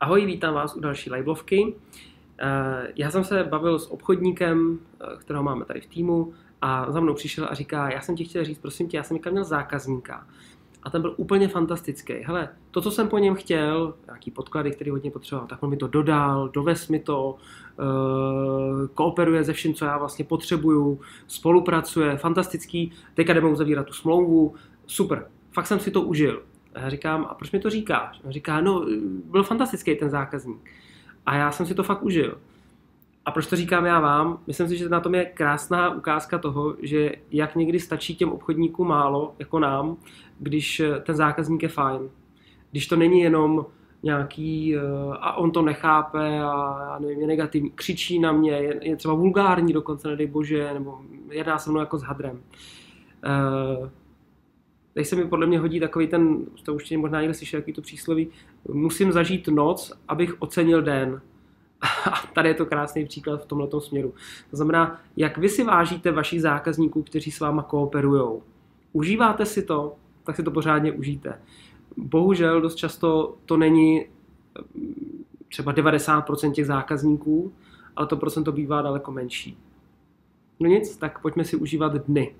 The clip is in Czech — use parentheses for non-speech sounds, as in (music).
Ahoj, vítám vás u další livelovky. Eh, já jsem se bavil s obchodníkem, eh, kterého máme tady v týmu, a za mnou přišel a říká, já jsem ti chtěl říct, prosím tě, já jsem někam měl zákazníka. A ten byl úplně fantastický. Hele, to, co jsem po něm chtěl, nějaký podklady, který hodně potřeboval, tak on mi to dodal, dovez mi to, eh, kooperuje se vším, co já vlastně potřebuju, spolupracuje, fantastický, teďka jdeme uzavírat tu smlouvu, super, fakt jsem si to užil. A já říkám, a proč mi to říkáš? A říká, no, byl fantastický ten zákazník. A já jsem si to fakt užil. A proč to říkám já vám? Myslím si, že na tom je krásná ukázka toho, že jak někdy stačí těm obchodníkům málo, jako nám, když ten zákazník je fajn. Když to není jenom nějaký, eh, a on to nechápe a já nevím, je negativní, křičí na mě, je, je třeba vulgární dokonce, nedej bože, nebo jedná se mnou jako s hadrem. Uh, Teď se mi podle mě hodí takový ten, to už možná někde slyšel, jaký to přísloví, musím zažít noc, abych ocenil den. (laughs) A tady je to krásný příklad v tomto směru. To znamená, jak vy si vážíte vašich zákazníků, kteří s váma kooperují. Užíváte si to, tak si to pořádně užijte. Bohužel dost často to není mm, třeba 90% těch zákazníků, ale to procento bývá daleko menší. No nic, tak pojďme si užívat dny.